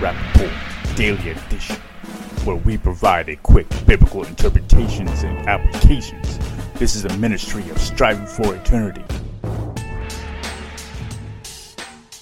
Welcome to the Rapp Report Daily Edition, where we provide a quick biblical interpretations and applications. This is a ministry of striving for eternity.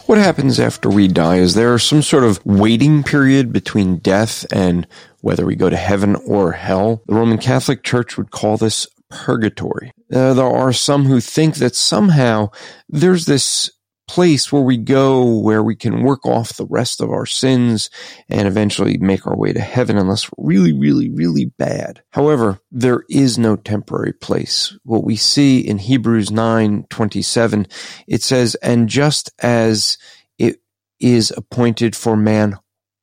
What happens after we die? Is there some sort of waiting period between death and whether we go to heaven or hell? The Roman Catholic Church would call this purgatory. Uh, there are some who think that somehow there's this place where we go where we can work off the rest of our sins and eventually make our way to heaven unless we're really, really, really bad. However, there is no temporary place. What we see in Hebrews 9 27, it says, And just as it is appointed for man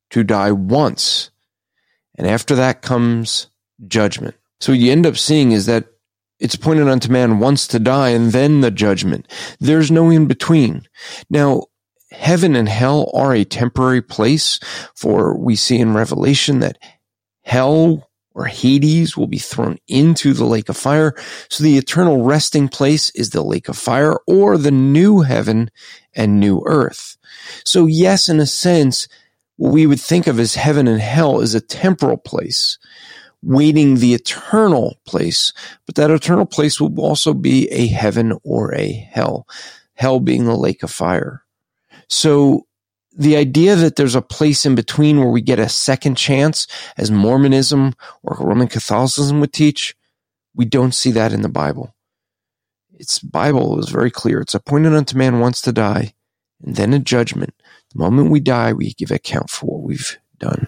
to die once, and after that comes judgment. So what you end up seeing is that it's pointed unto man once to die and then the judgment. There's no in between. Now, heaven and hell are a temporary place for we see in Revelation that hell or Hades will be thrown into the lake of fire. So the eternal resting place is the lake of fire or the new heaven and new earth. So yes, in a sense, what we would think of as heaven and hell is a temporal place waiting the eternal place, but that eternal place will also be a heaven or a hell, hell being the lake of fire. So the idea that there's a place in between where we get a second chance, as Mormonism or Roman Catholicism would teach, we don't see that in the Bible. Its Bible is very clear. It's appointed unto man once to die, and then a judgment. The moment we die, we give account for what we've done.